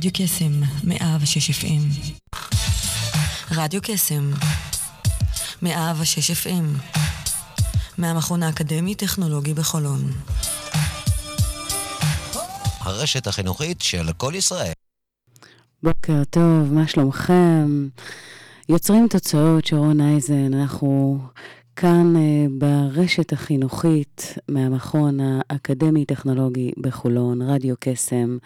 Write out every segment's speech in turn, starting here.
רדיו קסם, מאה ושש אפים. רדיו קסם, מאה ושש אפים. מהמכון האקדמי-טכנולוגי בחולון. הרשת החינוכית של כל ישראל. בוקר טוב, מה שלומכם? יוצרים תוצאות, שרון אייזן, אנחנו כאן uh, ברשת החינוכית מהמכון האקדמי-טכנולוגי בחולון, רדיו קסם.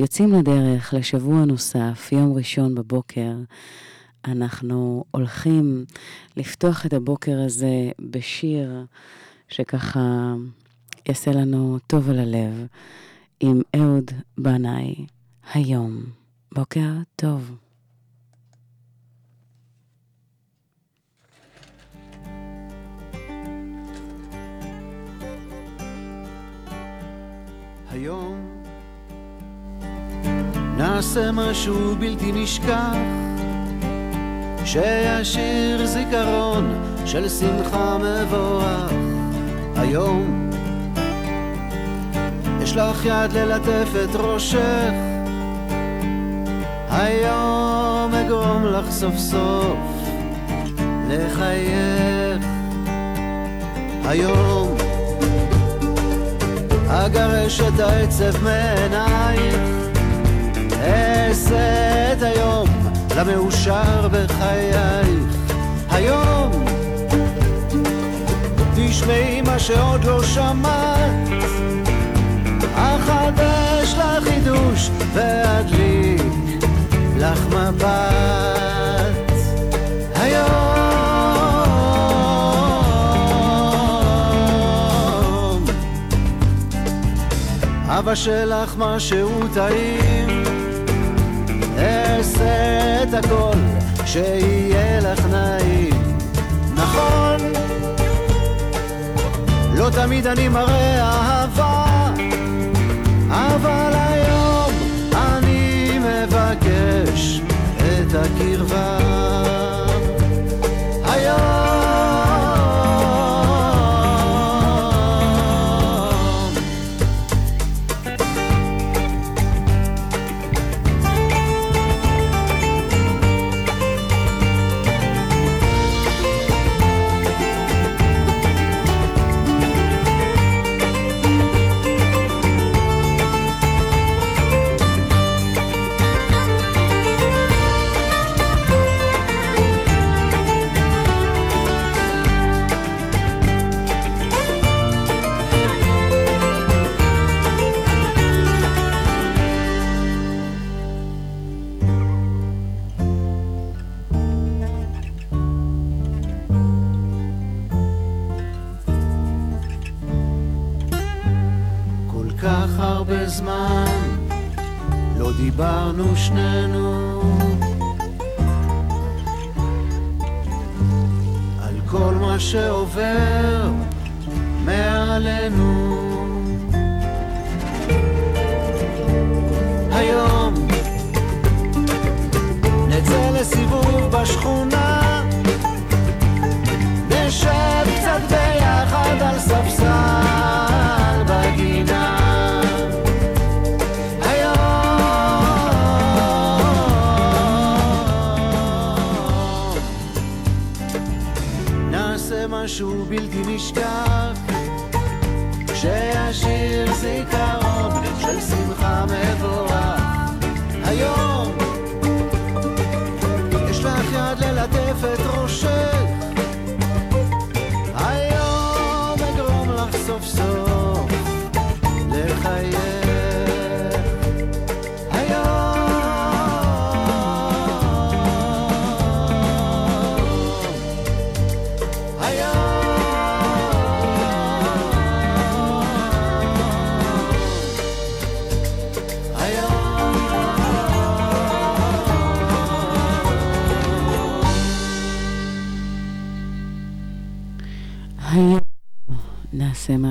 יוצאים לדרך לשבוע נוסף, יום ראשון בבוקר. אנחנו הולכים לפתוח את הבוקר הזה בשיר שככה יעשה לנו טוב על הלב, עם אהוד בנאי, היום. בוקר טוב. היום נעשה משהו בלתי נשכח. שישיר זיכרון של שמחה מבורך. היום אשלח יד ללטף את ראשך. היום אגרום לך סוף סוף לחייך. היום אגרש את העצב מעינייך אעשה את היום למאושר בחייך. היום תשמעי מה שעוד לא שמעת. אחדש לך חידוש ואדליק לך מבט. היום אבא שלך משהו טעים אעשה את הכל שיהיה לך נעים. נכון לא תמיד אני מראה אהבה אבל היום אני מבקש את הקרבה. היום דיברנו שנינו. על כל מה שעובר מעלינו. היום נצא לסיבוב בשכונה נשב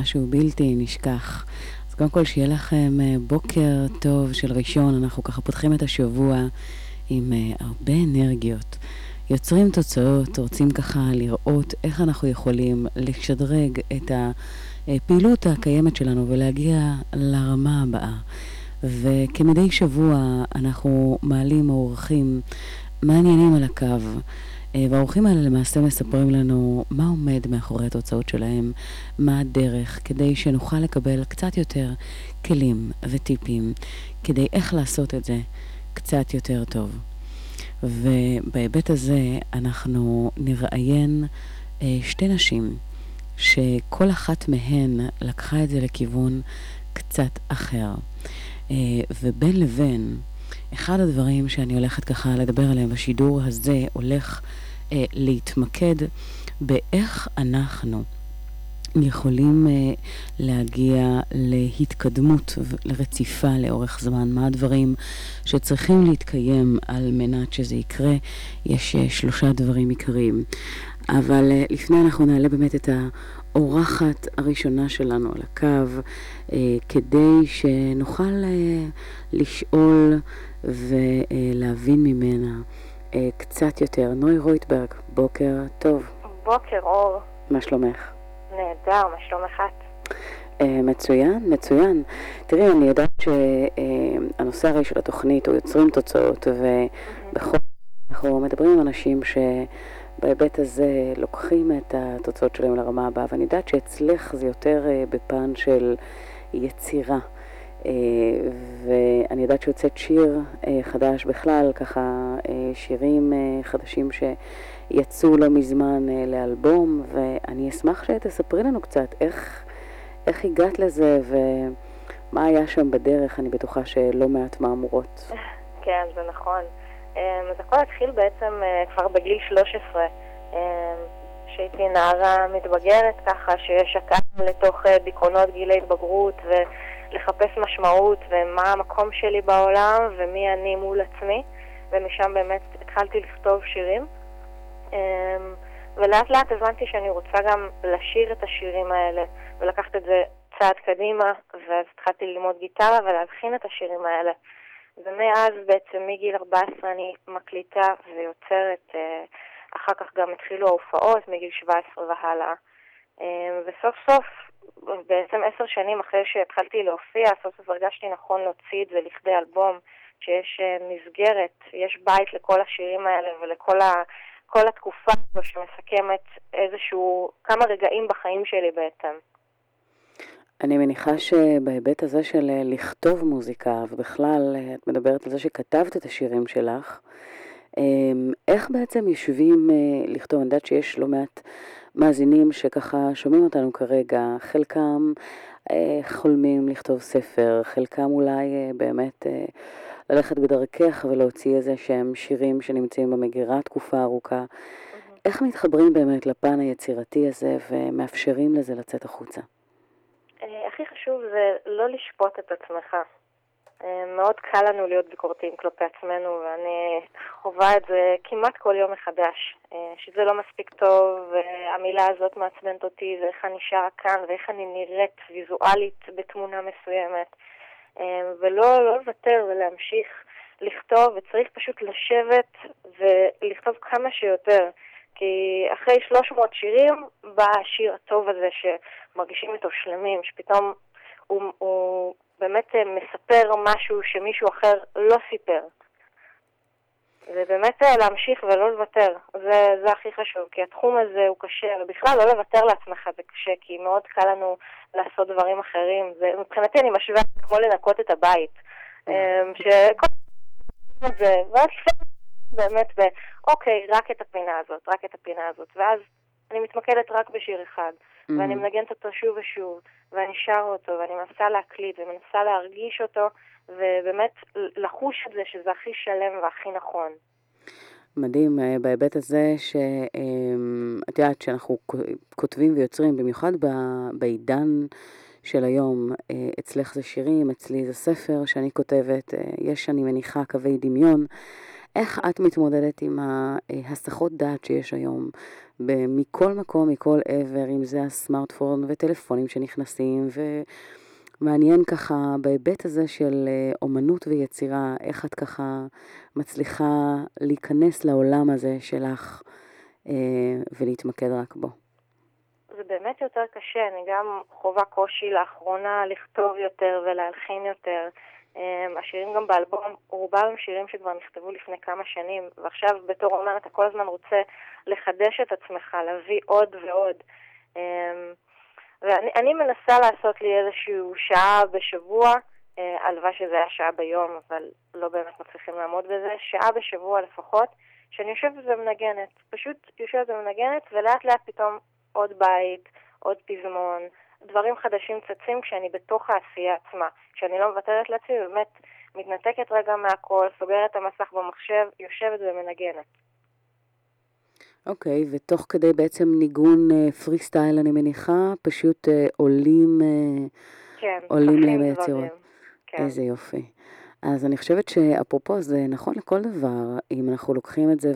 משהו בלתי נשכח. אז קודם כל, שיהיה לכם אה, בוקר טוב של ראשון. אנחנו ככה פותחים את השבוע עם אה, הרבה אנרגיות. יוצרים תוצאות, רוצים ככה לראות איך אנחנו יכולים לשדרג את הפעילות הקיימת שלנו ולהגיע לרמה הבאה. וכמדי שבוע אנחנו מעלים אורחים מעניינים על הקו. אה, והאורחים האלה למעשה מספרים לנו מה עומד מאחורי התוצאות שלהם, מה הדרך, כדי שנוכל לקבל קצת יותר כלים וטיפים, כדי איך לעשות את זה קצת יותר טוב. ובהיבט הזה אנחנו נראיין אה, שתי נשים שכל אחת מהן לקחה את זה לכיוון קצת אחר. אה, ובין לבין, אחד הדברים שאני הולכת ככה לדבר עליהם בשידור הזה הולך אה, להתמקד באיך אנחנו יכולים אה, להגיע להתקדמות לרציפה לאורך זמן, מה הדברים שצריכים להתקיים על מנת שזה יקרה. יש אה, שלושה דברים עיקריים. אבל אה, לפני אנחנו נעלה באמת את האורחת הראשונה שלנו על הקו, אה, כדי שנוכל אה, לשאול ולהבין ממנה. אה, קצת יותר. נוי רויטברג, בוקר טוב. בוקר אור. מה שלומך? נהדר, מה שלומך את? Uh, מצוין, מצוין. תראי, אני יודעת שהנושא uh, הרי של התוכנית הוא יוצרים תוצאות, ובכל אנחנו מדברים עם אנשים שבהיבט הזה לוקחים את התוצאות שלהם לרמה הבאה, ואני יודעת שאצלך זה יותר בפן של יצירה. אה, ואני יודעת שיוצאת שיר אה, חדש בכלל, ככה אה, שירים חדשים שיצאו לא מזמן לאלבום, ואני אשמח שתספרי לנו קצת איך, איך הגעת לזה ומה היה שם בדרך, אני בטוחה שלא מעט מהמורות. כן, זה נכון. אז הכל התחיל בעצם כבר בגיל 13. שהייתי נערה מתבגרת ככה, ששקעה לתוך דיכאונות גילי התבגרות ו... לחפש משמעות ומה המקום שלי בעולם ומי אני מול עצמי, ומשם באמת התחלתי לכתוב שירים. אמ, ולאט לאט הבנתי שאני רוצה גם לשיר את השירים האלה ולקחת את זה צעד קדימה, ואז התחלתי ללמוד גיטרה ולהלחין את השירים האלה. ומאז בעצם מגיל 14 אני מקליטה ויוצרת, אה, אחר כך גם התחילו ההופעות מגיל 17 והלאה. אמ, וסוף סוף בעצם עשר שנים אחרי שהתחלתי להופיע, סוף סוף הרגשתי נכון להוציא את זה לכדי אלבום, שיש אה, מסגרת, יש בית לכל השירים האלה ולכל ה... כל התקופה הזו שמסכמת איזשהו, כמה רגעים בחיים שלי בעצם. אני מניחה שבהיבט הזה של אה, לכתוב מוזיקה, ובכלל, אה, את מדברת על זה שכתבת את השירים שלך, אמ, איך בעצם יושבים לכתוב? אני יודעת שיש לא מעט מאזינים שככה שומעים אותנו כרגע, חלקם אה, חולמים לכתוב ספר, חלקם אולי אה, באמת אה, ללכת בדרכך ולהוציא איזה שהם שירים שנמצאים במגירה תקופה ארוכה. Mm-hmm. איך מתחברים באמת לפן היצירתי הזה ומאפשרים לזה לצאת החוצה? אה, הכי חשוב זה לא לשפוט את עצמך. אה, מאוד קל לנו להיות ביקורתיים כלפי עצמנו, ואני חווה את זה כמעט כל יום מחדש. אה, שזה לא מספיק טוב, והמילה הזאת מעצבנת אותי, ואיך אני שרה כאן, ואיך אני נראית ויזואלית בתמונה מסוימת. אה, ולא לא לוותר ולהמשיך לכתוב, וצריך פשוט לשבת ולכתוב כמה שיותר. כי אחרי 300 שירים בא השיר הטוב הזה שמרגישים איתו שלמים, שפתאום הוא, הוא באמת אה, מספר משהו שמישהו אחר לא סיפר. ובאמת אה, להמשיך ולא לוותר, זה, זה הכי חשוב, כי התחום הזה הוא קשה, ובכלל לא לוותר לעצמך זה קשה, כי מאוד קל לנו לעשות דברים אחרים. זה, מבחינתי אני משווה כמו לנקות את הבית. אמ, שכל זה, ואז באמת, ב, אוקיי, רק את הפינה הזאת, רק את הפינה הזאת, ואז אני מתמקדת רק בשיר אחד. ואני מנגנת אותו שוב ושוב, ואני שר אותו, ואני מנסה להקליט, ומנסה להרגיש אותו, ובאמת לחוש את זה שזה הכי שלם והכי נכון. מדהים אה, בהיבט הזה שאת יודעת שאנחנו כותבים ויוצרים, במיוחד בעידן של היום, אה, אצלך זה שירים, אצלי זה ספר שאני כותבת, אה, יש, אני מניחה, קווי דמיון. איך את מתמודדת עם ההסחות דעת שיש היום מכל מקום, מכל עבר, אם זה הסמארטפון וטלפונים שנכנסים, ומעניין ככה בהיבט הזה של אה, אומנות ויצירה, איך את ככה מצליחה להיכנס לעולם הזה שלך אה, ולהתמקד רק בו. זה באמת יותר קשה, אני גם חווה קושי לאחרונה לכתוב יותר ולהלחין יותר. אמ, השירים גם באלבום, רובם הם שירים שכבר נכתבו לפני כמה שנים, ועכשיו בתור אומן אתה כל הזמן רוצה לחדש את עצמך, להביא עוד ועוד. אמ, ואני מנסה לעשות לי איזושהי שעה בשבוע, אה, הלוואי שזה היה שעה ביום, אבל לא באמת מצליחים לעמוד בזה, שעה בשבוע לפחות, שאני יושבת ומנגנת. פשוט יושבת ומנגנת, ולאט לאט פתאום עוד בית, עוד פזמון, דברים חדשים צצים כשאני בתוך העשייה עצמה. כשאני לא מוותרת לעצמי, באמת מתנתקת רגע מהכל, סוגרת את המסך במחשב, יושבת ומנגנת. אוקיי, okay, ותוך כדי בעצם ניגון פרי uh, סטייל, אני מניחה, פשוט uh, עולים, uh, כן, עולים להם היצירות. כן. איזה יופי. אז אני חושבת שאפרופו זה נכון לכל דבר, אם אנחנו לוקחים את זה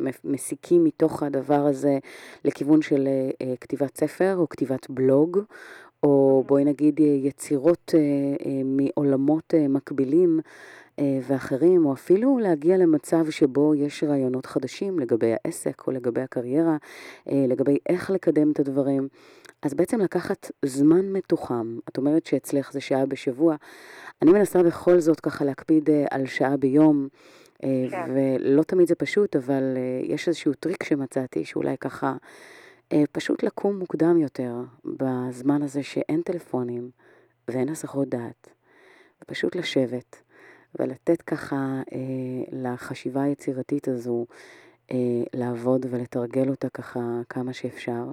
ומסיקים מתוך הדבר הזה לכיוון של uh, כתיבת ספר או כתיבת בלוג, או בואי נגיד יצירות uh, uh, מעולמות מקבילים. אה, ואחרים, או אפילו להגיע למצב שבו יש רעיונות חדשים לגבי העסק או לגבי הקריירה, אה, לגבי איך לקדם את הדברים. אז בעצם לקחת זמן מתוחם, את אומרת שאצלך זה שעה בשבוע, אני מנסה בכל זאת ככה להקפיד אה, על שעה ביום, כן. ולא תמיד זה פשוט, אבל יש איזשהו טריק שמצאתי, שאולי ככה פשוט לקום מוקדם יותר, בזמן הזה שאין טלפונים ואין הסחות דעת, ופשוט לשבת. ולתת ככה אה, לחשיבה היצירתית הזו אה, לעבוד ולתרגל אותה ככה כמה שאפשר.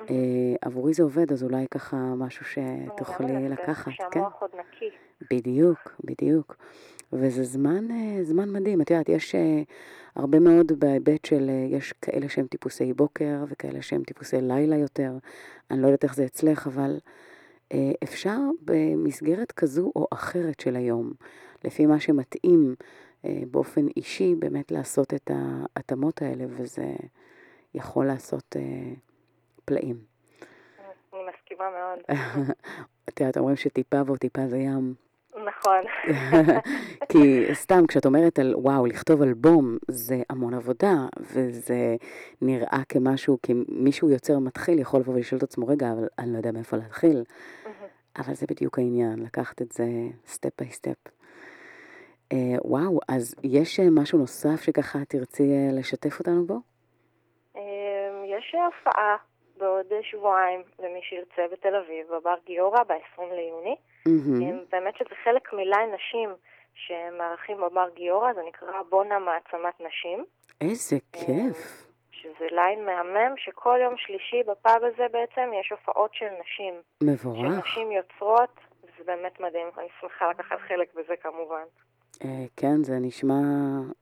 אה, עבורי זה עובד, אז אולי ככה משהו שתוכלי לקחת, כן? שהמוח עוד נקי. בדיוק, בדיוק. וזה זמן, אה, זמן מדהים. את יודעת, יש אה, הרבה מאוד בהיבט של, אה, יש כאלה שהם טיפוסי בוקר וכאלה שהם טיפוסי לילה יותר. אני לא יודעת איך זה אצלך, אבל אפשר במסגרת כזו או אחרת של היום לפי מה שמתאים אה, באופן אישי, באמת לעשות את ההתאמות האלה, וזה יכול לעשות אה, פלאים. אני מסכימה מאוד. את יודעת, אומרים שטיפה ועוד טיפה זה ים. נכון. כי סתם, כשאת אומרת על וואו, לכתוב אלבום, זה המון עבודה, וזה נראה כמשהו, כי מישהו יוצר מתחיל יכול לבוא ולשאול את עצמו, רגע, אבל אני לא יודע מאיפה להתחיל. אבל זה בדיוק העניין, לקחת את זה step by step. וואו, אז יש אה, משהו נוסף שככה תרצי אה, לשתף אותנו בו? אמ, יש הופעה בעוד שבועיים למי שירצה בתל אביב, בבר גיורא, ב-20 ליוני. Mm-hmm. באמת שזה חלק מליין נשים שמארחים בבר גיורא, זה נקרא בונה מעצמת נשים. איזה כיף. שזה ליין מהמם, שכל יום שלישי בפאב הזה בעצם יש הופעות של נשים. מבורך. של נשים יוצרות, וזה באמת מדהים. אני שמחה לקחת חלק בזה כמובן. אה, כן, זה נשמע,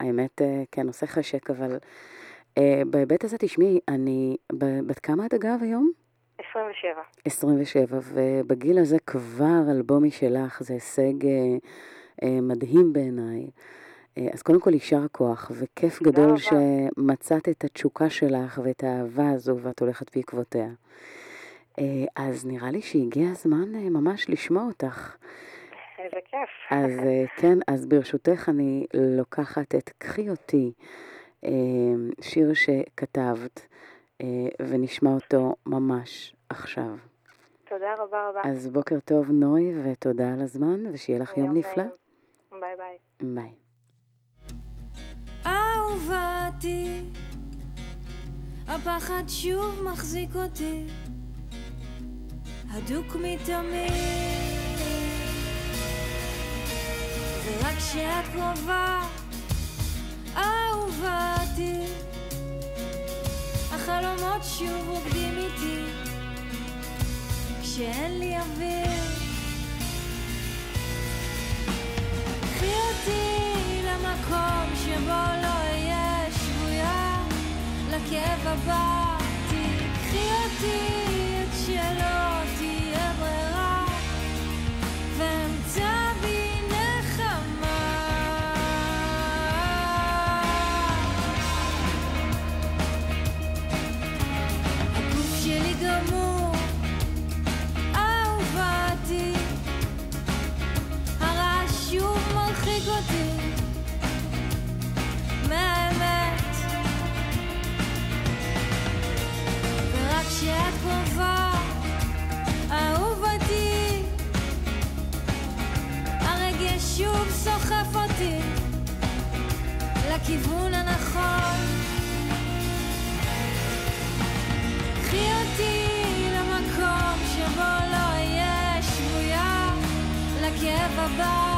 האמת, אה, כן, עושה חשק, אבל אה, בהיבט הזה, תשמעי, אני, בת כמה את אגב היום? 27. 27, ובגיל הזה כבר אלבום משלך, זה הישג מדהים בעיניי. אז קודם כל יישר כוח, וכיף גדול רבה. שמצאת את התשוקה שלך ואת האהבה הזו ואת הולכת בעקבותיה. אז נראה לי שהגיע הזמן ממש לשמוע אותך. איזה כיף. אז אה, כן, אז ברשותך אני לוקחת את קחי אותי, אה, שיר שכתבת, אה, ונשמע אותו ממש עכשיו. תודה רבה רבה. אז בוקר טוב נוי, ותודה על הזמן, ושיהיה לך יום נפלא. ביי ביי. ביי. אהובתי, הפחד שוב מחזיק אותי, הדוק מתמיד. ורק כשאת קרובה, אהובתי, החלומות שוב רוקדים איתי, כשאין לי אוויר. קחי אותי למקום שבו לא אהיה שבויה, לכאב הבא, תקחי אותי הקרובה, לכיוון הנכון. קחי אותי למקום שבו לא אהיה שבויה לכאב הבא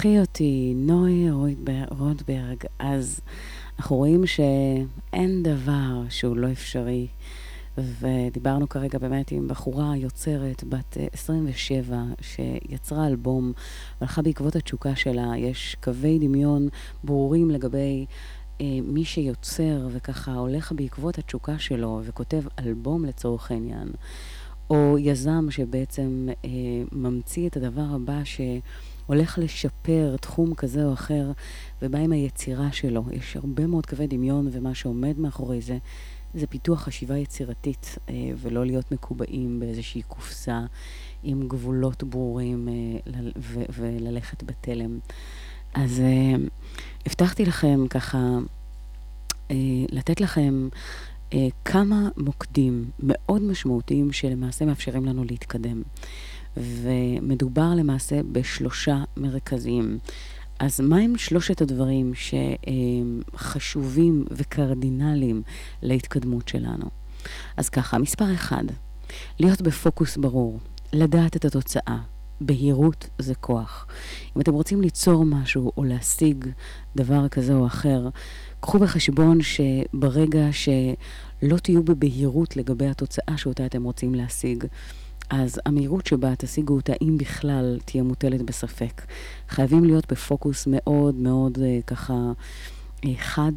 קחי אותי, נוי רוטבר- רוטברג. אז אנחנו רואים שאין דבר שהוא לא אפשרי. ודיברנו כרגע באמת עם בחורה יוצרת בת אה, 27 שיצרה אלבום והלכה בעקבות התשוקה שלה. יש קווי דמיון ברורים לגבי אה, מי שיוצר וככה הולך בעקבות התשוקה שלו וכותב אלבום לצורך העניין. או יזם שבעצם אה, ממציא את הדבר הבא שהולך לשפר תחום כזה או אחר ובא עם היצירה שלו. יש הרבה מאוד קווי דמיון ומה שעומד מאחורי זה זה פיתוח חשיבה יצירתית אה, ולא להיות מקובעים באיזושהי קופסה עם גבולות ברורים אה, וללכת בתלם. אז אה, הבטחתי לכם ככה לתת לכם כמה מוקדים מאוד משמעותיים שלמעשה מאפשרים לנו להתקדם. ומדובר למעשה בשלושה מרכזיים. אז מהם שלושת הדברים שחשובים וקרדינליים להתקדמות שלנו? אז ככה, מספר אחד, להיות בפוקוס ברור, לדעת את התוצאה. בהירות זה כוח. אם אתם רוצים ליצור משהו או להשיג דבר כזה או אחר, קחו בחשבון שברגע שלא תהיו בבהירות לגבי התוצאה שאותה אתם רוצים להשיג, אז המהירות שבה תשיגו אותה, אם בכלל, תהיה מוטלת בספק. חייבים להיות בפוקוס מאוד מאוד אה, ככה אה, חד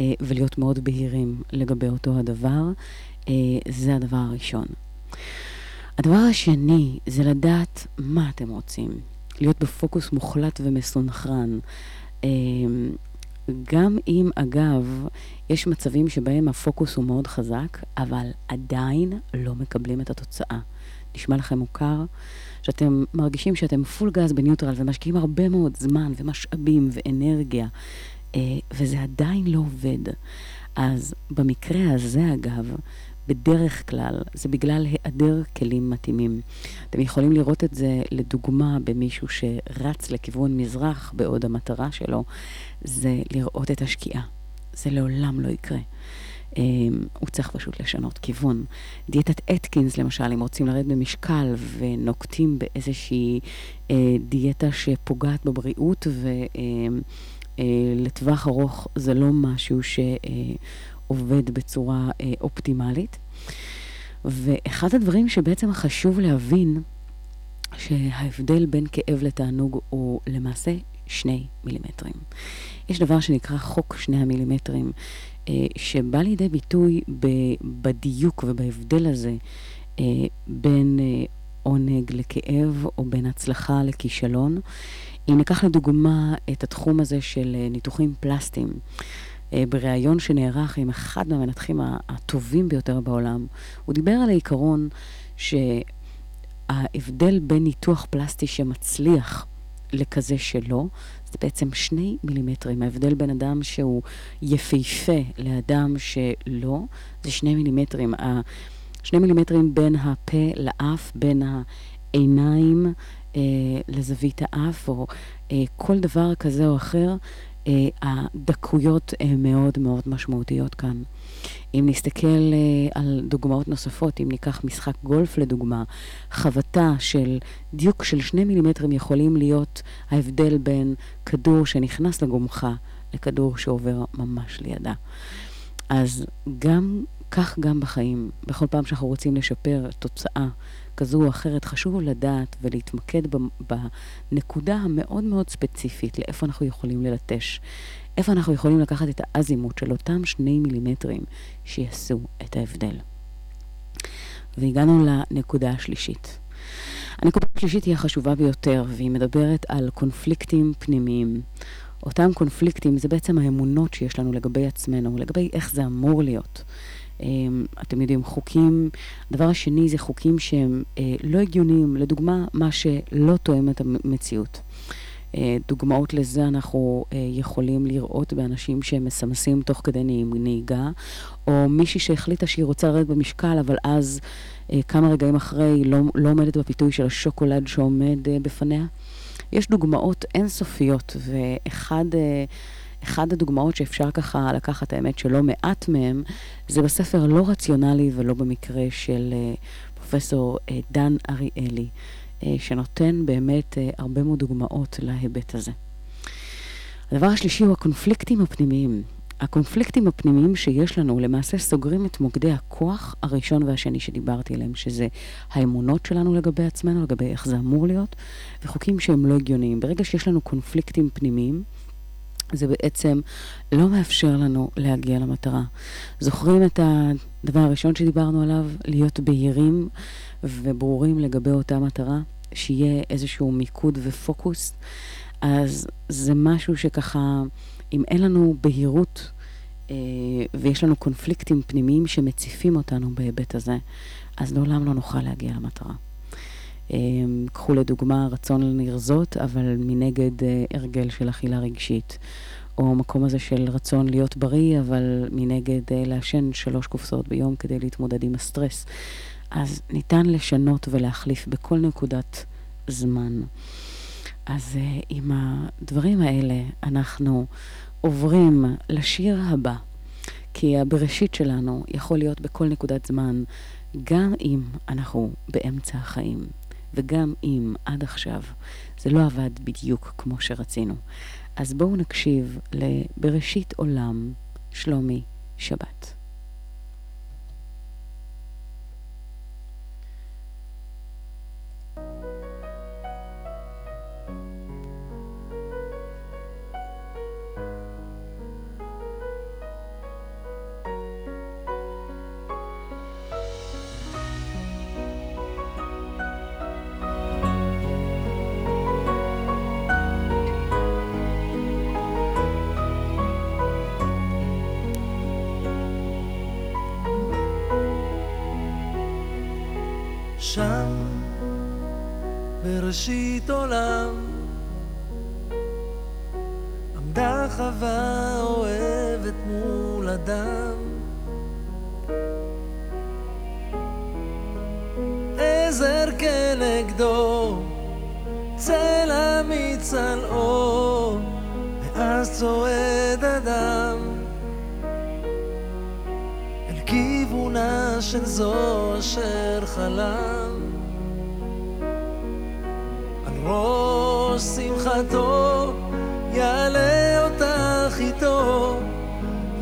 אה, ולהיות מאוד בהירים לגבי אותו הדבר. אה, זה הדבר הראשון. הדבר השני זה לדעת מה אתם רוצים. להיות בפוקוס מוחלט ומסונכרן. אה, גם אם, אגב, יש מצבים שבהם הפוקוס הוא מאוד חזק, אבל עדיין לא מקבלים את התוצאה. נשמע לכם מוכר? שאתם מרגישים שאתם פול גז בניוטרל ומשקיעים הרבה מאוד זמן ומשאבים ואנרגיה, אה, וזה עדיין לא עובד. אז במקרה הזה, אגב, בדרך כלל זה בגלל היעדר כלים מתאימים. אתם יכולים לראות את זה לדוגמה במישהו שרץ לכיוון מזרח, בעוד המטרה שלו זה לראות את השקיעה. זה לעולם לא יקרה. Um, הוא צריך פשוט לשנות כיוון. דיאטת אתקינס, למשל, אם רוצים לרדת במשקל ונוקטים באיזושהי uh, דיאטה שפוגעת בבריאות ולטווח uh, ארוך זה לא משהו שעובד uh, בצורה אופטימלית. ואחד הדברים שבעצם חשוב להבין, שההבדל בין כאב לתענוג הוא למעשה שני מילימטרים. יש דבר שנקרא חוק שני המילימטרים, אה, שבא לידי ביטוי בדיוק ובהבדל הזה אה, בין אה, עונג לכאב או בין הצלחה לכישלון. אם ניקח לדוגמה את התחום הזה של ניתוחים פלסטיים, בריאיון שנערך עם אחד מהמנתחים הטובים ביותר בעולם, הוא דיבר על העיקרון שההבדל בין ניתוח פלסטי שמצליח לכזה שלא, זה בעצם שני מילימטרים. ההבדל בין אדם שהוא יפהפה לאדם שלא, זה שני מילימטרים. שני מילימטרים בין הפה לאף, בין העיניים אה, לזווית האף, או אה, כל דבר כזה או אחר, אה, הדקויות הן מאוד מאוד משמעותיות כאן. אם נסתכל אה, על דוגמאות נוספות, אם ניקח משחק גולף לדוגמה, חבטה של דיוק של שני מילימטרים יכולים להיות ההבדל בין כדור שנכנס לגומחה לכדור שעובר ממש לידה. אז גם כך גם בחיים, בכל פעם שאנחנו רוצים לשפר תוצאה כזו או אחרת, חשוב לדעת ולהתמקד בנקודה המאוד מאוד ספציפית לאיפה אנחנו יכולים ללטש, איפה אנחנו יכולים לקחת את האזימות של אותם שני מילימטרים שיעשו את ההבדל. והגענו לנקודה השלישית. הנקודה השלישית היא החשובה ביותר, והיא מדברת על קונפליקטים פנימיים. אותם קונפליקטים זה בעצם האמונות שיש לנו לגבי עצמנו, לגבי איך זה אמור להיות. אמ, אתם יודעים, חוקים, הדבר השני זה חוקים שהם אה, לא הגיוניים, לדוגמה, מה שלא תואם את המציאות. אה, דוגמאות לזה אנחנו אה, יכולים לראות באנשים שהם מסמסים תוך כדי נהיגה, או מישהי שהחליטה שהיא רוצה לרדת במשקל, אבל אז כמה רגעים אחרי לא, לא עומדת בפיתוי של השוקולד שעומד בפניה. יש דוגמאות אינסופיות, ואחד... אחד הדוגמאות שאפשר ככה לקחת, האמת שלא מעט מהם, זה בספר לא רציונלי ולא במקרה של פרופסור דן אריאלי, שנותן באמת uh, הרבה מאוד דוגמאות להיבט הזה. הדבר השלישי הוא הקונפליקטים הפנימיים. הקונפליקטים הפנימיים שיש לנו למעשה סוגרים את מוקדי הכוח הראשון והשני שדיברתי עליהם, שזה האמונות שלנו לגבי עצמנו, לגבי איך זה אמור להיות, וחוקים שהם לא הגיוניים. ברגע שיש לנו קונפליקטים פנימיים, זה בעצם לא מאפשר לנו להגיע למטרה. זוכרים את הדבר הראשון שדיברנו עליו? להיות בהירים וברורים לגבי אותה מטרה? שיהיה איזשהו מיקוד ופוקוס? אז זה משהו שככה, אם אין לנו בהירות אה, ויש לנו קונפליקטים פנימיים שמציפים אותנו בהיבט הזה, אז לעולם לא נוכל להגיע למטרה. אמ, קחו לדוגמה רצון לרזות, אבל מנגד אה, הרגל של אכילה רגשית. או מקום הזה של רצון להיות בריא, אבל מנגד אה, לעשן שלוש קופסאות ביום כדי להתמודד עם הסטרס. אז ניתן לשנות ולהחליף בכל נקודת זמן. אז uh, עם הדברים האלה אנחנו עוברים לשיר הבא, כי הבראשית שלנו יכול להיות בכל נקודת זמן, גם אם אנחנו באמצע החיים. וגם אם עד עכשיו זה לא עבד בדיוק כמו שרצינו. אז בואו נקשיב ל"בראשית עולם" שלומי שבת. אדם. אל כיוונה של זו אשר חלם. ראש שמחתו יעלה אותך איתו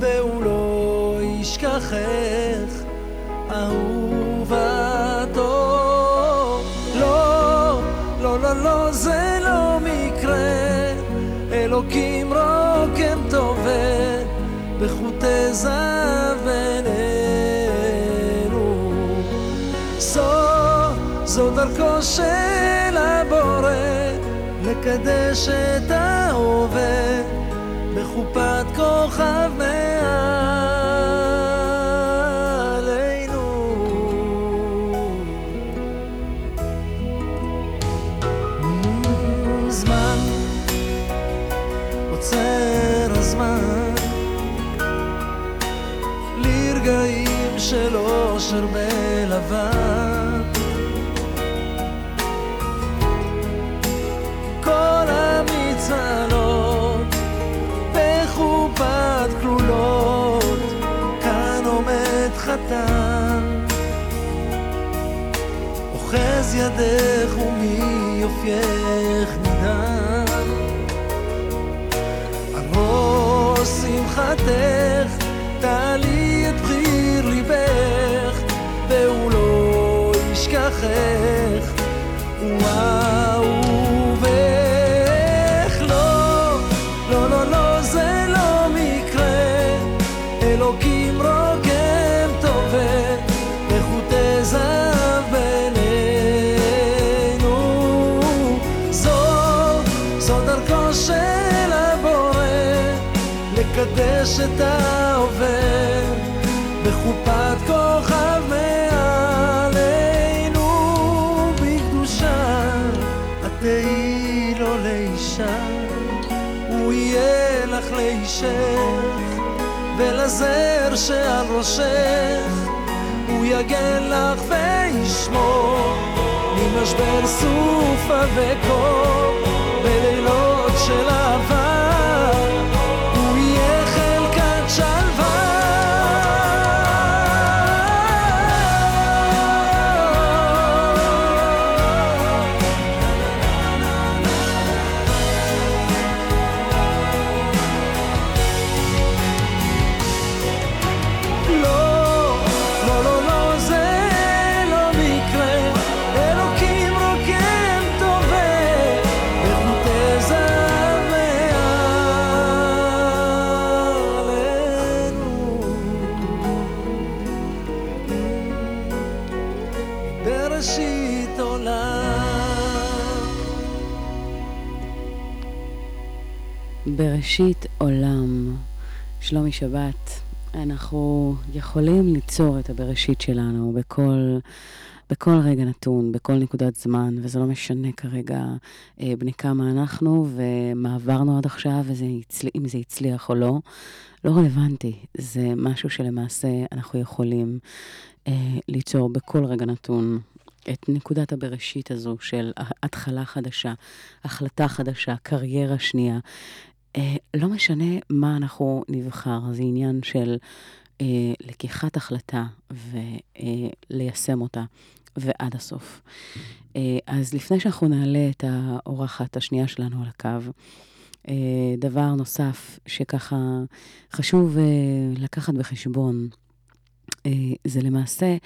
והוא לא ישכחך אהובתו. לא, לא, לא, לא, זה לא מקרה. אלוקים זהב בינינו. זאת, זו דרכו של הבורא לקדש את ההווה בחופת כוכב מעלינו אוחז ידך ומיופייך נדהם. על ראש שמחתך לאישך. ולזר שעל ראשך הוא יגן לך וישמור ממשבר סופה וקור בלילות של בראשית עולם, שלומי שבת, אנחנו יכולים ליצור את הבראשית שלנו בכל, בכל רגע נתון, בכל נקודת זמן, וזה לא משנה כרגע אה, בני כמה אנחנו ומה עברנו עד עכשיו, וזה הצל... אם זה הצליח או לא, לא רלוונטי. זה משהו שלמעשה אנחנו יכולים אה, ליצור בכל רגע נתון. את נקודת הבראשית הזו של התחלה חדשה, החלטה חדשה, קריירה שנייה. אה, לא משנה מה אנחנו נבחר, זה עניין של אה, לקיחת החלטה וליישם אותה, ועד הסוף. אה, אז לפני שאנחנו נעלה את האורחת השנייה שלנו על הקו, אה, דבר נוסף שככה חשוב אה, לקחת בחשבון, אה, זה למעשה,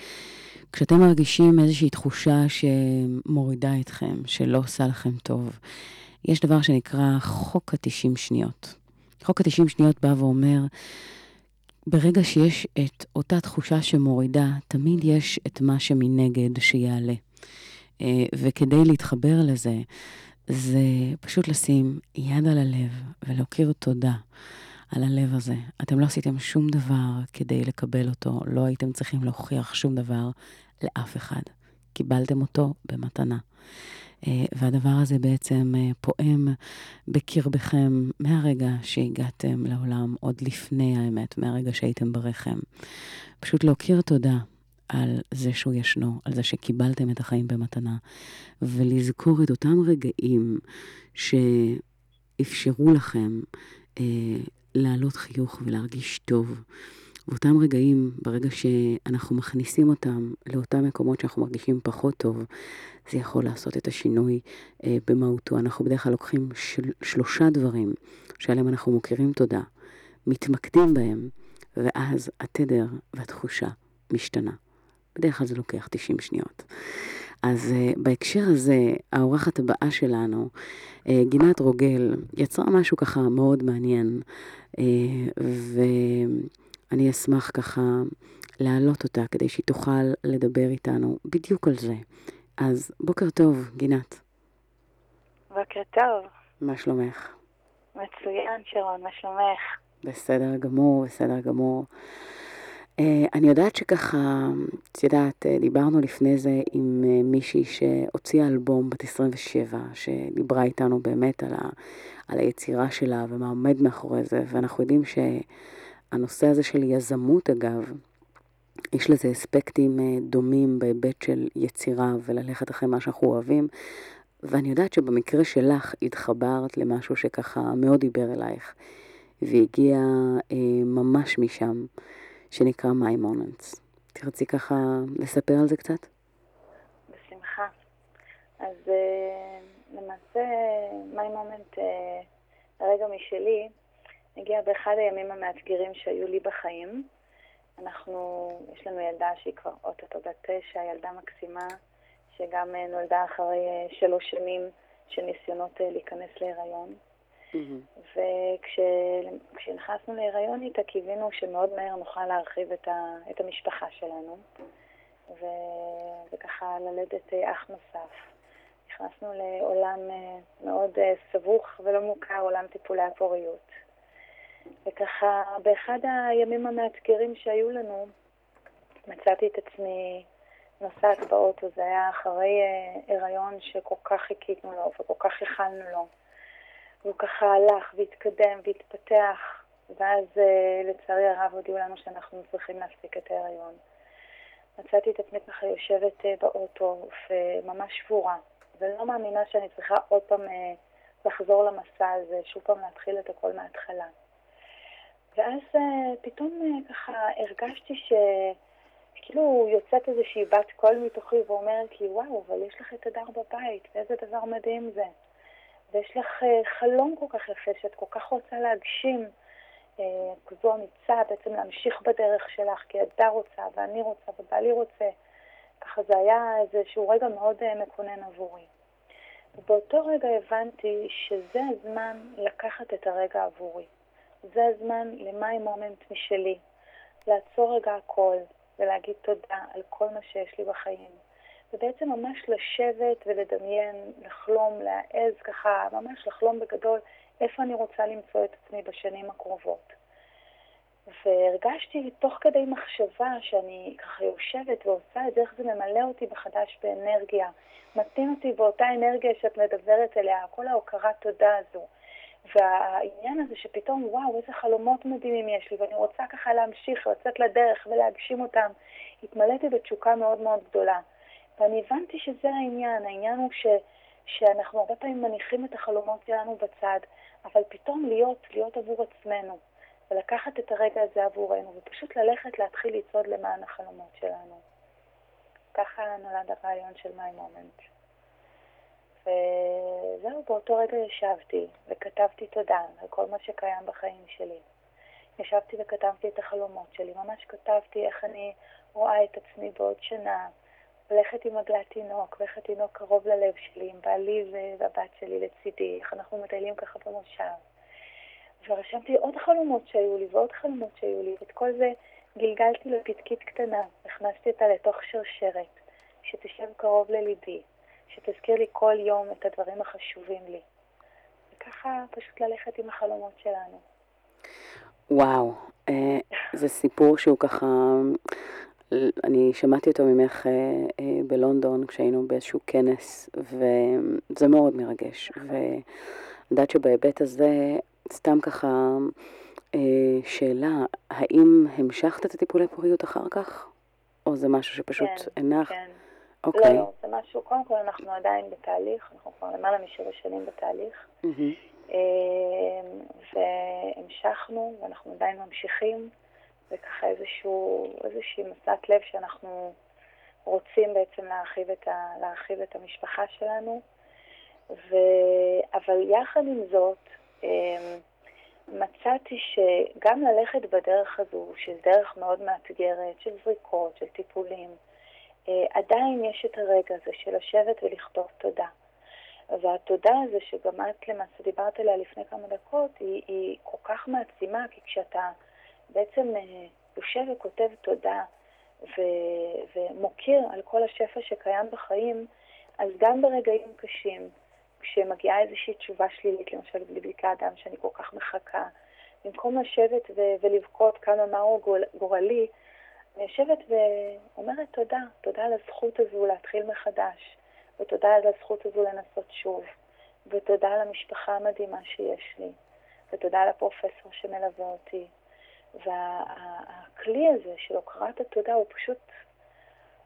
כשאתם מרגישים איזושהי תחושה שמורידה אתכם, שלא עושה לכם טוב, יש דבר שנקרא חוק ה-90 שניות. חוק ה-90 שניות בא ואומר, ברגע שיש את אותה תחושה שמורידה, תמיד יש את מה שמנגד שיעלה. אה, וכדי להתחבר לזה, זה פשוט לשים יד על הלב ולהכיר תודה על הלב הזה. אתם לא עשיתם שום דבר כדי לקבל אותו, לא הייתם צריכים להוכיח שום דבר לאף אחד. קיבלתם אותו במתנה. אה, והדבר הזה בעצם אה, פועם בקרבכם מהרגע שהגעתם לעולם, עוד לפני האמת, מהרגע שהייתם ברחם. פשוט להכיר תודה על זה שהוא ישנו, על זה שקיבלתם את החיים במתנה, ולזכור את אותם רגעים שאפשרו לכם אה, להעלות חיוך ולהרגיש טוב. ואותם רגעים, ברגע שאנחנו מכניסים אותם לאותם מקומות שאנחנו מרגישים פחות טוב, זה יכול לעשות את השינוי אה, במהותו. אנחנו בדרך כלל לוקחים של, שלושה דברים שעליהם אנחנו מוכירים תודה, מתמקדים בהם, ואז התדר והתחושה משתנה. בדרך כלל זה לוקח 90 שניות. אז uh, בהקשר הזה, האורחת הבאה שלנו, uh, גינת רוגל, יצרה משהו ככה מאוד מעניין, uh, ואני אשמח ככה להעלות אותה כדי שהיא תוכל לדבר איתנו בדיוק על זה. אז בוקר טוב, גינת. בוקר טוב, מה שלומך? מצוין שרון, מה שלומך? בסדר גמור, בסדר גמור. Uh, אני יודעת שככה, את יודעת, uh, דיברנו לפני זה עם uh, מישהי שהוציאה אלבום בת 27, שדיברה איתנו באמת על, ה, על היצירה שלה ומה עומד מאחורי זה, ואנחנו יודעים שהנושא הזה של יזמות, אגב, יש לזה אספקטים אה, דומים בהיבט של יצירה וללכת אחרי מה שאנחנו אוהבים. ואני יודעת שבמקרה שלך התחברת למשהו שככה מאוד דיבר אלייך, והגיע אה, ממש משם, שנקרא My Moments. תרצי ככה לספר על זה קצת? בשמחה. אז אה, למעשה, My Moment, אה, הרגע משלי, הגיע באחד הימים המאתגרים שהיו לי בחיים. אנחנו, יש לנו ילדה שהיא כבר אוטוטו בת תשע, ילדה מקסימה, שגם אה, נולדה אחרי אה, שלוש שנים של ניסיונות אה, להיכנס להיריון. וכשנכנסנו להיריון איתה קיווינו שמאוד מהר נוכל להרחיב את, ה, את המשפחה שלנו ו, וככה ללדת אח נוסף. נכנסנו לעולם מאוד סבוך ולא מוכר, עולם טיפולי הפוריות. וככה באחד הימים המאתגרים שהיו לנו מצאתי את עצמי נוסעת באוטו, זה היה אחרי אה, הריון שכל כך חיכינו לו וכל כך ייחלנו לו. והוא ככה הלך והתקדם והתפתח, ואז אה, לצערי הרב הודיעו לנו שאנחנו צריכים להפסיק את ההריון. מצאתי את עצמי ככה יושבת אה, באוטו וממש שבורה, ולא מאמינה שאני צריכה עוד פעם לחזור למסע הזה, שוב פעם להתחיל את הכל מההתחלה. ואז אה, פתאום אה, ככה הרגשתי ש... כאילו יוצאת איזושהי בת קול מתוכי ואומרת לי, וואו, אבל יש לך את הדר בבית, ואיזה דבר מדהים זה. ויש לך uh, חלום כל כך יפה שאת כל כך רוצה להגשים, כזו אמיצה בעצם להמשיך בדרך שלך, כי הדר רוצה, ואני רוצה, ובעלי רוצה. ככה זה היה איזשהו רגע מאוד מקונן עבורי. ובאותו רגע הבנתי שזה הזמן לקחת את הרגע עבורי. זה הזמן למיי מומנט משלי. לעצור רגע הכל, ולהגיד תודה על כל מה שיש לי בחיים. ובעצם ממש לשבת ולדמיין, לחלום, להעז ככה, ממש לחלום בגדול איפה אני רוצה למצוא את עצמי בשנים הקרובות. והרגשתי תוך כדי מחשבה שאני ככה יושבת ועושה את זה, איך זה ממלא אותי מחדש באנרגיה, מתאים אותי באותה אנרגיה שאת מדברת אליה, כל ההוקרת תודה הזו. והעניין הזה שפתאום, וואו, איזה חלומות מדהימים יש לי, ואני רוצה ככה להמשיך, לצאת לדרך ולהגשים אותם, התמלאתי בתשוקה מאוד מאוד גדולה. ואני הבנתי שזה העניין, העניין הוא ש, שאנחנו הרבה פעמים מניחים את החלומות שלנו בצד, אבל פתאום להיות, להיות עבור עצמנו, ולקחת את הרגע הזה עבורנו, ופשוט ללכת להתחיל לצעוד למען החלומות שלנו. ככה נולד הרעיון של My Moment. וזהו, באותו רגע ישבתי וכתבתי תודה על כל מה שקיים בחיים שלי. ישבתי וכתבתי את החלומות שלי, ממש כתבתי איך אני רואה את עצמי בעוד שנה, הולכת עם עגלת תינוק, ואיך התינוק קרוב ללב שלי, עם בעלי והבת שלי לצידי, איך אנחנו מטיילים ככה במושב. ורשמתי עוד חלומות שהיו לי ועוד חלומות שהיו לי, ואת כל זה גלגלתי לפתקית קטנה, הכנסתי אותה לתוך שרשרת, שתשב קרוב לליבי, שתזכיר לי כל יום את הדברים החשובים לי. וככה פשוט ללכת עם החלומות שלנו. וואו, אה, זה סיפור שהוא ככה, אני שמעתי אותו ממך אה, אה, בלונדון כשהיינו באיזשהו כנס, וזה מאוד מרגש. ואני יודעת שבהיבט הזה, סתם ככה, שאלה, האם המשכת את הטיפולי פוריות אחר כך? או זה משהו שפשוט כן, הנח? כן. אוקיי. לא, לא, זה משהו, קודם כל אנחנו עדיין בתהליך, אנחנו כבר למעלה משבע שנים בתהליך. אמ, והמשכנו, ואנחנו עדיין ממשיכים, וככה איזשהו, איזושהי מסעת לב שאנחנו רוצים בעצם להרחיב את, ה, להרחיב את המשפחה שלנו. ו... אבל יחד עם זאת, אמ, מצאתי שגם ללכת בדרך הזו, שהיא דרך מאוד מאתגרת, של זריקות, של טיפולים, עדיין יש את הרגע הזה של לשבת ולכתוב תודה. והתודה הזו שגם את למעשה דיברת עליה לפני כמה דקות, היא, היא כל כך מעצימה, כי כשאתה בעצם אה, יושב וכותב תודה ו, ומוקיר על כל השפע שקיים בחיים, אז גם ברגעים קשים, כשמגיעה איזושהי תשובה שלילית, למשל בבדיקה דם שאני כל כך מחכה, במקום לשבת ו- ולבכות כמה מהו גול- גורלי, אני יושבת ואומרת תודה, תודה על הזכות הזו להתחיל מחדש, ותודה על הזכות הזו לנסות שוב, ותודה על המשפחה המדהימה שיש לי, ותודה על הפרופסור שמלווה אותי, והכלי הזה של הוקרת התודה הוא פשוט,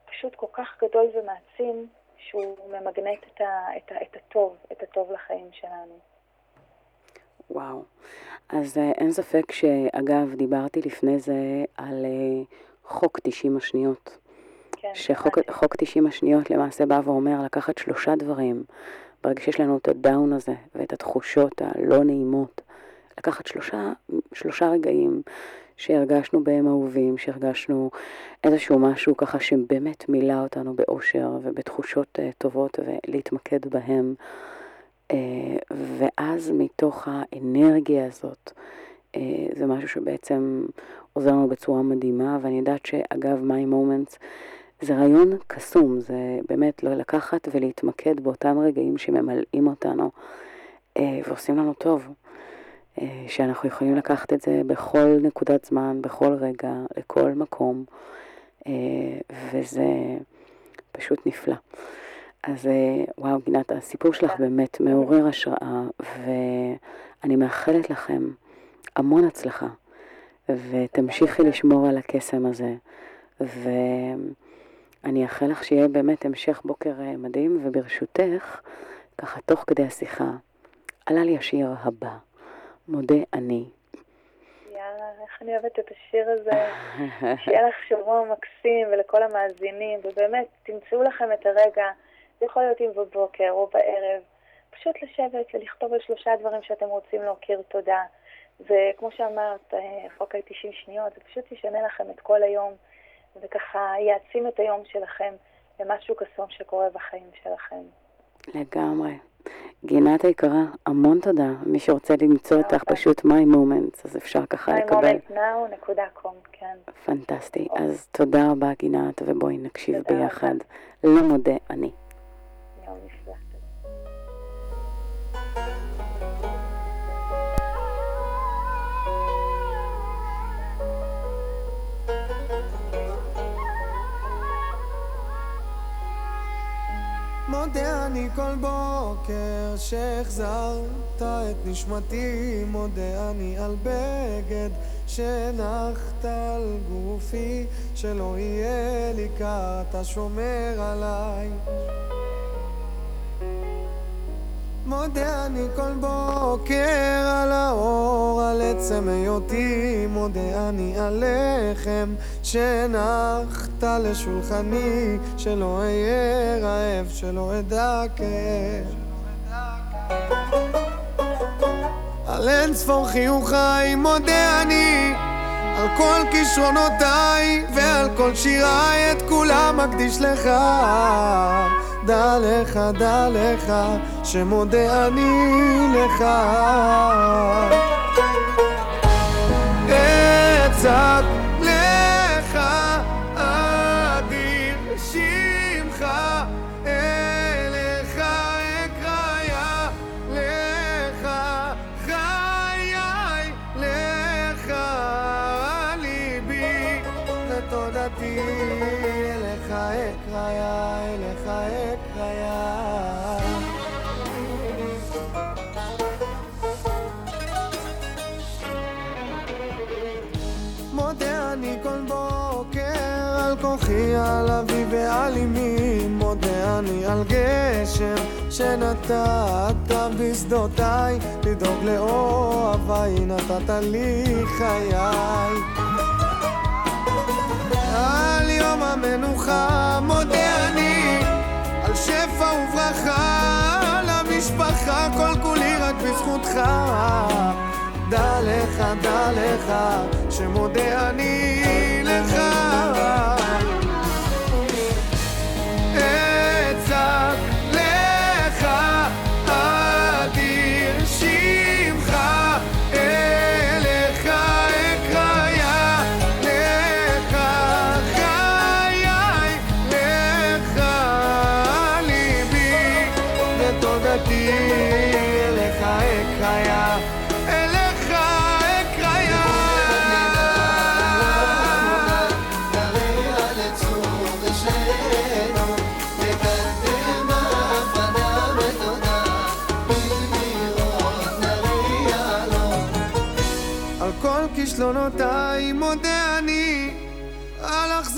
פשוט כל כך גדול ומעצים, שהוא ממגנט את, ה, את, ה, את הטוב, את הטוב לחיים שלנו. וואו. אז אה, אין ספק שאגב, דיברתי לפני זה על אה, חוק 90 השניות. כן, שחוק שמעתי. חוק 90 השניות למעשה בא ואומר לקחת שלושה דברים, ברגע שיש לנו את הדאון הזה ואת התחושות הלא נעימות, לקחת שלושה, שלושה רגעים שהרגשנו בהם אהובים, שהרגשנו איזשהו משהו ככה שבאמת מילא אותנו באושר ובתחושות uh, טובות ולהתמקד בהם. Uh, ואז מתוך האנרגיה הזאת, uh, זה משהו שבעצם עוזר לנו בצורה מדהימה, ואני יודעת שאגב, My Moments זה רעיון קסום, זה באמת לא לקחת ולהתמקד באותם רגעים שממלאים אותנו אה, ועושים לנו טוב. אה, שאנחנו יכולים לקחת את זה בכל נקודת זמן, בכל רגע, לכל מקום, אה, וזה פשוט נפלא. אז אה, וואו, גינת, הסיפור שלך באמת מעורר השראה, ואני מאחלת לכם המון הצלחה, ותמשיכי לשמור על הקסם הזה, ואני אאחל לך שיהיה באמת המשך בוקר אה, מדהים, וברשותך, ככה תוך כדי השיחה, עלה לי השיר הבא, מודה אני. איך אני אוהבת את השיר הזה. שיהיה לך שבוע מקסים ולכל המאזינים, ובאמת, תמצאו לכם את הרגע, זה יכול להיות אם בבוקר או בערב, פשוט לשבת ולכתוב על שלושה דברים שאתם רוצים להכיר תודה. וכמו שאמרת, אה, חוק ה-90 שניות, זה פשוט ישנה לכם את כל היום, וככה יעצים את היום שלכם למשהו קסום שקורה בחיים שלכם. לגמרי. גינת היקרה, המון תודה. מי שרוצה למצוא אותך, רבה. פשוט my moments, אז אפשר ככה לקבל. mymomentnow.com, כן. פנטסטי. אז תודה רבה, גינת, ובואי נקשיב תודה. ביחד. לא מודה אני. יום אני כל בוקר שהחזרת את נשמתי, מודה אני על בגד שהנחת על גופי, שלא יהיה לי קר, אתה שומר עליי. מודה אני כל בוקר על האור, על עצם היותי, מודה אני על לחם שהנחת לשולחני, שלא אהיה רעב, שלא אדע. על אין ספור חיוכיי מודה אני על כל כישרונותיי ועל כל שיריי את כולם מקדיש לך דע לך, דע לך, שמודה אני לך. אצעק בוקר על על אבי ועל אמי מודה אני על גשם שנתת בשדותיי לדאוג לאוהביי נתת לי חיי. על יום המנוחה מודה אני על שפע וברכה למשפחה כל כולי רק בזכותך. דע לך, דע לך, שמודה אני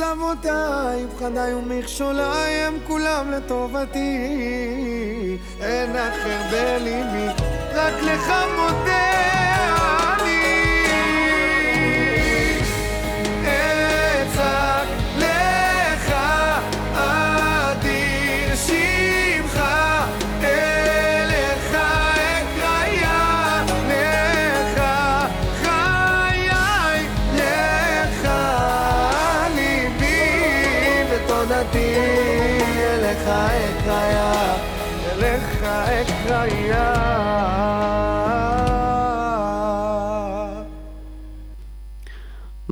על אכזבותיי, פחדיי ומכשוליי הם כולם לטובתי. אין אחר בליבי, רק לך מודה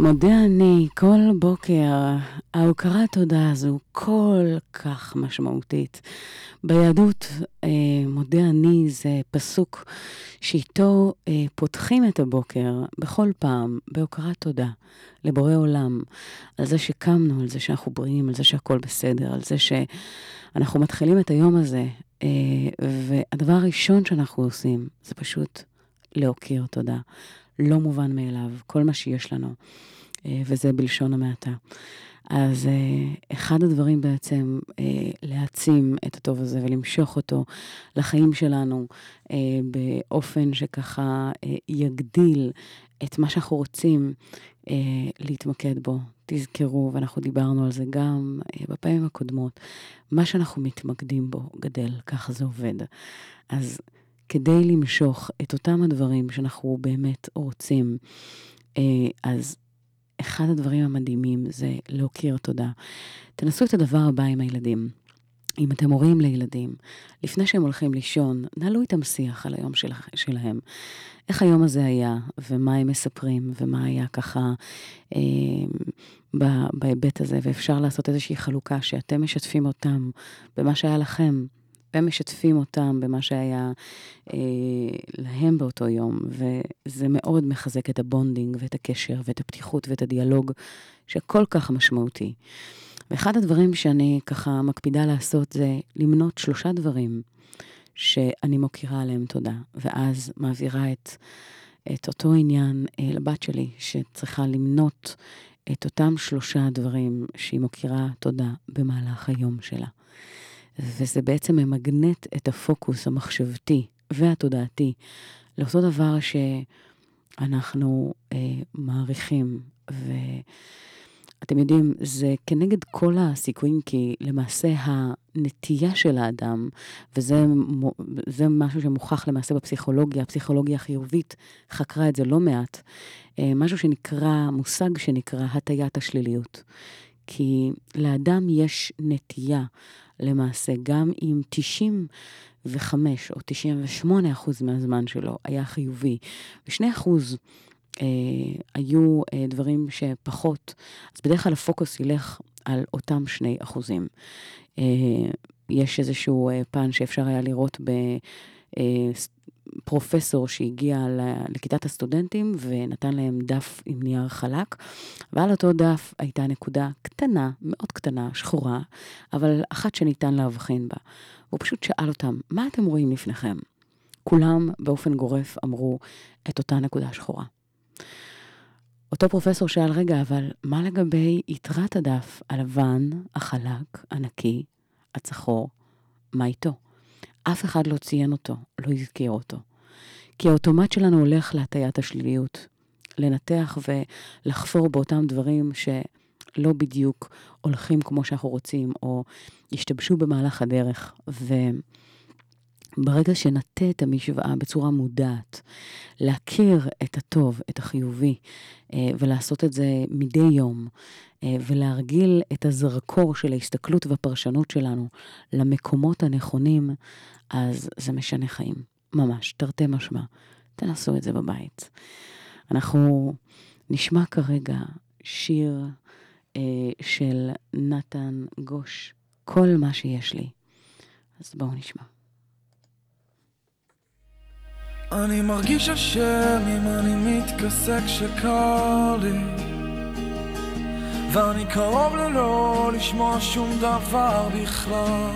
מודה אני כל בוקר, ההוקרת תודה הזו כל כך משמעותית. ביהדות, אה, מודה אני זה פסוק שאיתו אה, פותחים את הבוקר בכל פעם בהוקרת תודה לבורא עולם, על זה שקמנו, על זה שאנחנו בריאים, על זה שהכל בסדר, על זה שאנחנו מתחילים את היום הזה, אה, והדבר הראשון שאנחנו עושים זה פשוט להוקיר תודה. לא מובן מאליו, כל מה שיש לנו, אה, וזה בלשון המעטה. אז אה, אחד הדברים בעצם אה, להעצים את הטוב הזה ולמשוך אותו לחיים שלנו באופן שככה יגדיל את מה שאנחנו רוצים להתמקד בו. תזכרו, ואנחנו דיברנו על זה גם בפעמים הקודמות, מה שאנחנו מתמקדים בו גדל, ככה זה עובד. אז כדי למשוך את אותם הדברים שאנחנו באמת רוצים, אז אחד הדברים המדהימים זה להוקיר תודה. תנסו את הדבר הבא עם הילדים. אם אתם הורים לילדים, לפני שהם הולכים לישון, נהלו איתם שיח על היום של, שלהם. איך היום הזה היה, ומה הם מספרים, ומה היה ככה אה, בהיבט הזה, ואפשר לעשות איזושהי חלוקה שאתם משתפים אותם במה שהיה לכם, והם משתפים אותם במה שהיה אה, להם באותו יום, וזה מאוד מחזק את ה bonding ואת הקשר ואת הפתיחות ואת הדיאלוג, שכל כך משמעותי. ואחד הדברים שאני ככה מקפידה לעשות זה למנות שלושה דברים שאני מוקירה עליהם תודה, ואז מעבירה את, את אותו עניין אה, לבת שלי, שצריכה למנות את אותם שלושה דברים שהיא מוקירה תודה במהלך היום שלה. וזה בעצם ממגנט את הפוקוס המחשבתי והתודעתי לאותו דבר שאנחנו אה, מעריכים. ואתם יודעים, זה כנגד כל הסיכויים, כי למעשה הנטייה של האדם, וזה משהו שמוכח למעשה בפסיכולוגיה, הפסיכולוגיה החיובית חקרה את זה לא מעט, אה, משהו שנקרא, מושג שנקרא הטיית השליליות. כי לאדם יש נטייה למעשה, גם אם 95 או 98 אחוז מהזמן שלו היה חיובי, ו-2 אחוז אה, היו אה, דברים שפחות, אז בדרך כלל הפוקוס ילך על אותם 2 אחוזים. אה, יש איזשהו אה, פן שאפשר היה לראות ב... אה, פרופסור שהגיע לכיתת הסטודנטים ונתן להם דף עם נייר חלק, ועל אותו דף הייתה נקודה קטנה, מאוד קטנה, שחורה, אבל אחת שניתן להבחין בה. הוא פשוט שאל אותם, מה אתם רואים לפניכם? כולם באופן גורף אמרו את אותה נקודה שחורה. אותו פרופסור שאל, רגע, אבל מה לגבי יתרת הדף הלבן, החלק, הנקי, הצחור? מה איתו? אף אחד לא ציין אותו, לא הזכיר אותו. כי האוטומט שלנו הולך להטיית השליליות, לנתח ולחפור באותם דברים שלא בדיוק הולכים כמו שאנחנו רוצים, או השתבשו במהלך הדרך. וברגע שנטה את המשוואה בצורה מודעת, להכיר את הטוב, את החיובי, אה, ולעשות את זה מדי יום, אה, ולהרגיל את הזרקור של ההסתכלות והפרשנות שלנו למקומות הנכונים, אז זה משנה חיים. ממש, תרתי משמע. תנסו את זה בבית. אנחנו נשמע כרגע שיר אה, של נתן גוש, כל מה שיש לי. אז בואו נשמע. אני מרגיש אשם אם אני מתכסה כשקר לי. ואני קרוב ללא לשמוע שום דבר בכלל.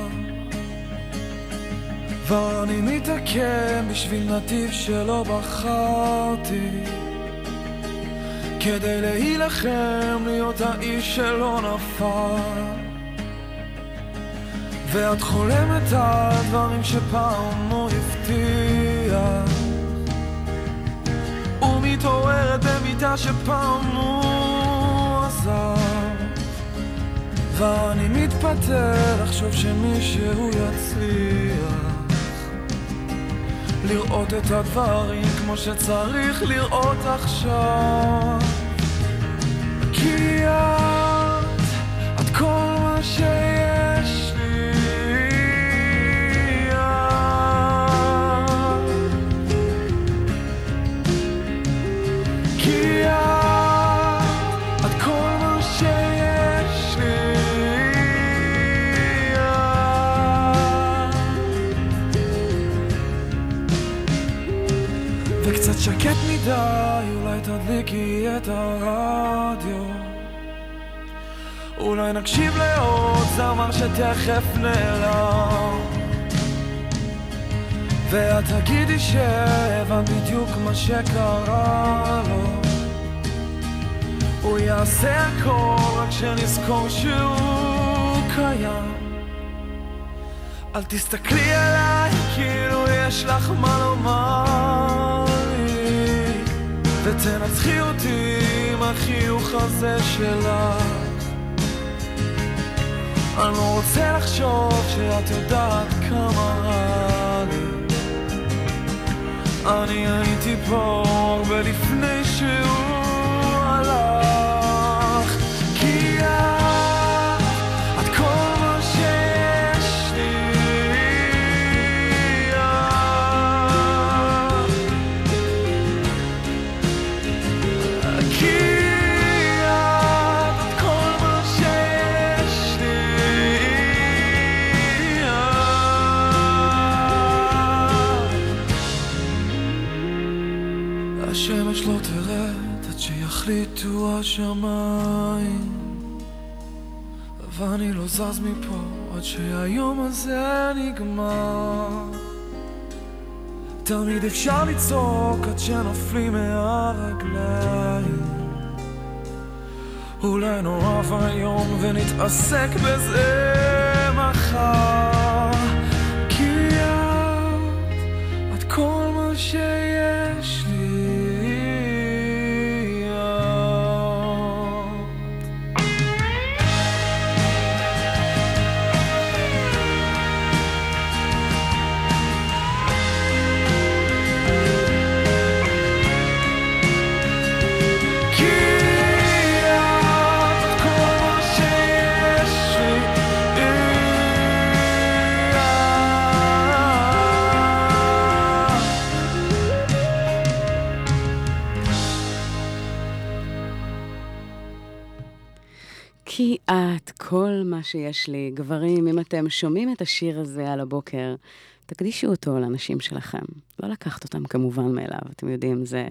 ואני מתעכב בשביל נתיב שלא בחרתי. כדי להילחם להיות האיש שלא נפל. ואת חולמת על דברים שפעם הוא הבטיח ומתעוררת במיטה שפעם הוא עזב. ואני מתפטר לחשוב שמישהו יצליח לראות את הדברים כמו שצריך לראות עכשיו. כי שקט מדי, אולי תדליקי את הרדיו. אולי נקשיב לעוד זמר שתכף נעלם. ואת תגידי שהבנת בדיוק מה שקרה לו. הוא יעשה הכל רק שנזכור שהוא קיים. אל תסתכלי עליי כאילו יש לך מה ותנצחי אותי עם החיוך הזה שלך. אני לא רוצה לחשוב שאת יודעת כמה רע לי. אני הייתי פה הרבה לפני שהוא השמיים ואני לא זז מפה עד שהיום הזה נגמר. תמיד אפשר לצעוק עד שנופלים מהרגליים. אולי נאהב היום ונתעסק בזה מחר. כי את, את כל מה שיש את כל מה שיש לי. גברים, אם אתם שומעים את השיר הזה על הבוקר, תקדישו אותו לאנשים שלכם. לא לקחת אותם כמובן מאליו, אתם יודעים, זה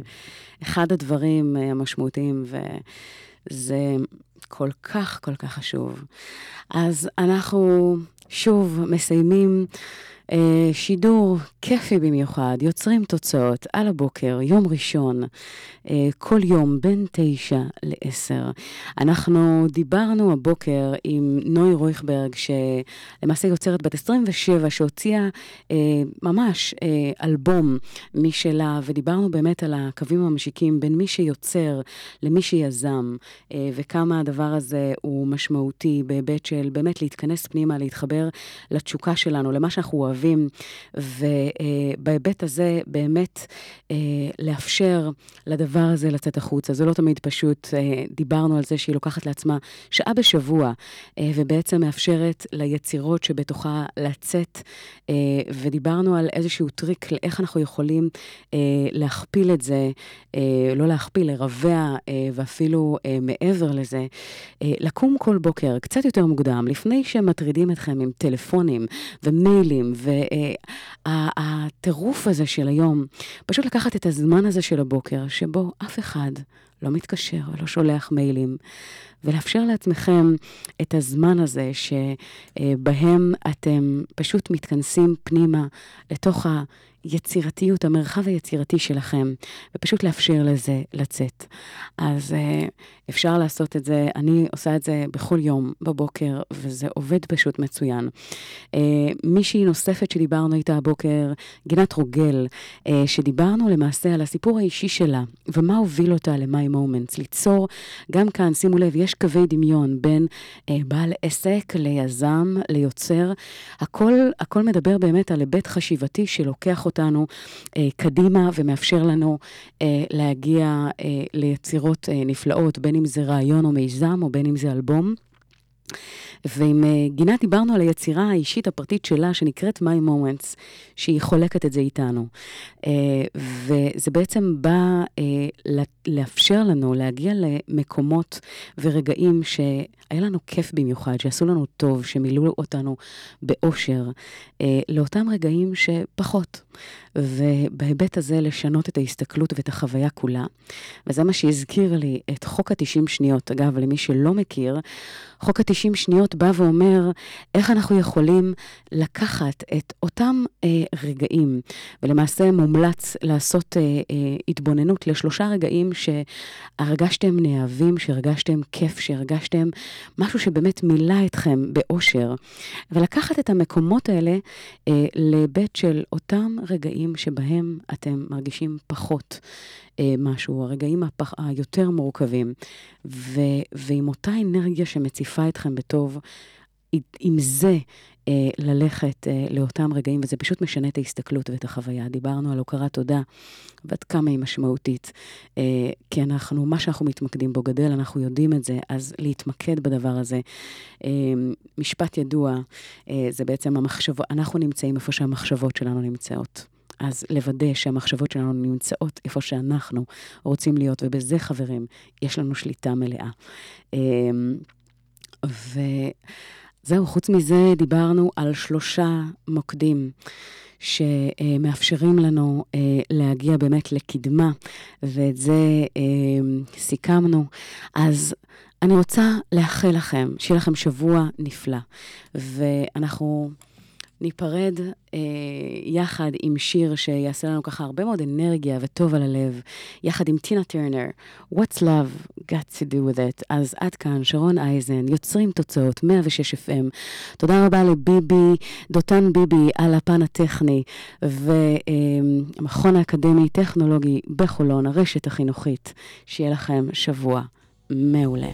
אחד הדברים אה, המשמעותיים, וזה כל כך כל כך חשוב. אז אנחנו שוב מסיימים. אה, שידור כיפי במיוחד, יוצרים תוצאות על הבוקר, יום ראשון, אה, כל יום בין תשע לעשר. אנחנו דיברנו הבוקר עם נוי רויכברג, שלמעשה יוצרת בת 27, שהוציאה אה, ממש אלבום משלה, ודיברנו באמת על הקווים המשיקים בין מי שיוצר למי שיזם, וכמה הדבר הזה הוא משמעותי בהיבט של באמת להתכנס פנימה, להתחבר לתשוקה שלנו, למה שאנחנו אוהבים, ובהיבט הזה באמת אה, לאפשר לדבר הזה לצאת החוצה. זה לא תמיד פשוט. אה, דיברנו על זה שהיא לוקחת לעצמה שעה בשבוע, אה, ובעצם מאפשרת ליצירות שבתוכה לצאת, ודיברנו על איזשהו טריק לאיך אנחנו יכולים להכפיל את זה, לא להכפיל, לרבע, ואפילו מעבר לזה, לקום כל בוקר קצת יותר מוקדם, לפני שמטרידים אתכם עם טלפונים ומיילים, והטירוף הזה של היום, פשוט לקחת את הזמן הזה של הבוקר, שבו אף אחד לא מתקשר ולא שולח מיילים, ולאפשר לעצמכם את הזמן הזה שבהם אתם פשוט מתכנסים פנימה לתוך היצירתיות, המרחב היצירתי שלכם, ופשוט לאפשר לזה לצאת. אז אה, אפשר לעשות את זה, אני עושה את זה בכל יום בבוקר, וזה עובד פשוט מצוין. אה, מישהי נוספת שדיברנו איתה הבוקר, גינת רוגל, אה, שדיברנו למעשה על הסיפור האישי שלה, ומה הוביל אותה ל-My Moments, ליצור, גם כאן, שימו לב, יש קווי דמיון בין בעל עסק ליזם, ליוצר. הכל, הכל מדבר באמת על היבט חשיבתי שלוקח אותנו קדימה ומאפשר לנו להגיע ליצירות נפלאות, בין אם זה רעיון או מיזם, או בין אם זה אלבום. ועם אה, גינת דיברנו על היצירה האישית הפרטית שלה, שנקראת My Moments, שהיא חולקת את זה איתנו. אה, וזה בעצם בא אה, לאפשר לנו להגיע למקומות ורגעים שהיה לנו כיף במיוחד, שעשו לנו טוב, שמילאו אותנו באושר, לאותם רגעים שפחות. ובהיבט הזה לשנות את ההסתכלות ואת החוויה כולה. וזה מה שהזכיר לי את חוק ה-90 שניות. אגב, למי שלא מכיר, חוק ה-90 שניות בא ואומר איך אנחנו יכולים לקחת את אותם אה, רגעים, ולמעשה מומלץ לעשות אה, אה, התבוננות לשלושה רגעים שהרגשתם נאהבים, שהרגשתם כיף, שהרגשתם משהו שבאמת מילא אתכם באושר, ולקחת את המקומות האלה אה, להיבט של אותם רגעים שבהם אתם מרגישים פחות. אה, משהו, הרגעים הפח, היותר מורכבים, ו, ועם אותה אנרגיה שמציפה אתכם בטוב, עם זה אה, ללכת אה, לאותם רגעים, וזה פשוט משנה את ההסתכלות ואת החוויה. דיברנו על הוקרת תודה, ועד כמה היא משמעותית. אה, כי אנחנו, מה שאנחנו מתמקדים בו גדל, אנחנו יודעים את זה, אז להתמקד בדבר הזה. אה, משפט ידוע, אה, זה בעצם המחשבות, אנחנו נמצאים איפה שהמחשבות שלנו נמצאות. אז לוודא שהמחשבות שלנו נמצאות איפה שאנחנו רוצים להיות, ובזה, חברים, יש לנו שליטה מלאה. אמ, וזהו, חוץ מזה דיברנו על שלושה מוקדים. שמאפשרים לנו אה, להגיע באמת לקדמה, ואת זה אה, סיכמנו. אז אני רוצה לאחל לכם, שיהיה לכם שבוע נפלא, ואנחנו ניפרד אה, יחד עם שיר שיעשה לנו ככה הרבה מאוד אנרגיה וטוב על הלב, יחד עם טינה טרנר, What's Love got to do with it. אז עד כאן, שרון אייזן, יוצרים תוצאות, 106 FM. תודה רבה לביבי, דותן ביבי, על הפן הטכני, והמכון האקדמי טכנולוגי בחולון, הרשת החינוכית. שיהיה לכם שבוע מעולה.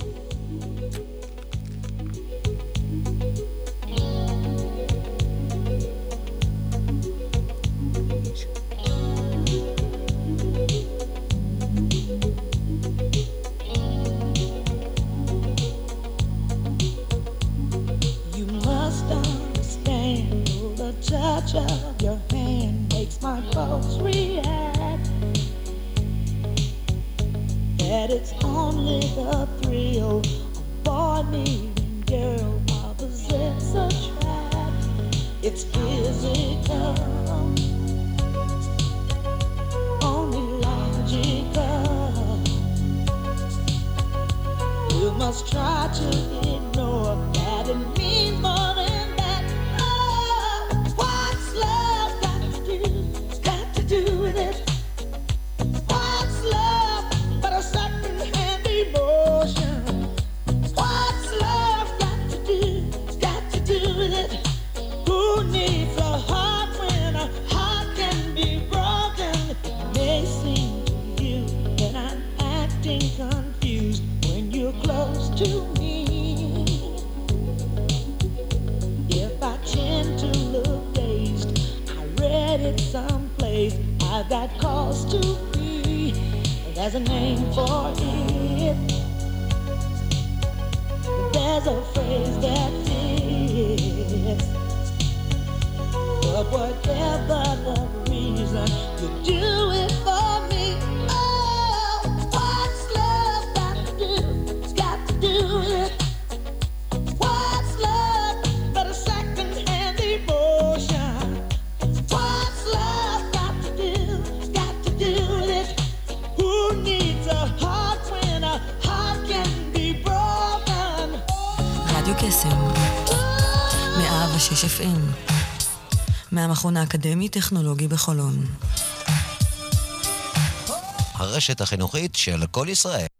Touch of your hand makes my pulse react. That it's only the thrill of boy meeting מהמכון האקדמי-טכנולוגי בחולון. הרשת החינוכית של כל ישראל.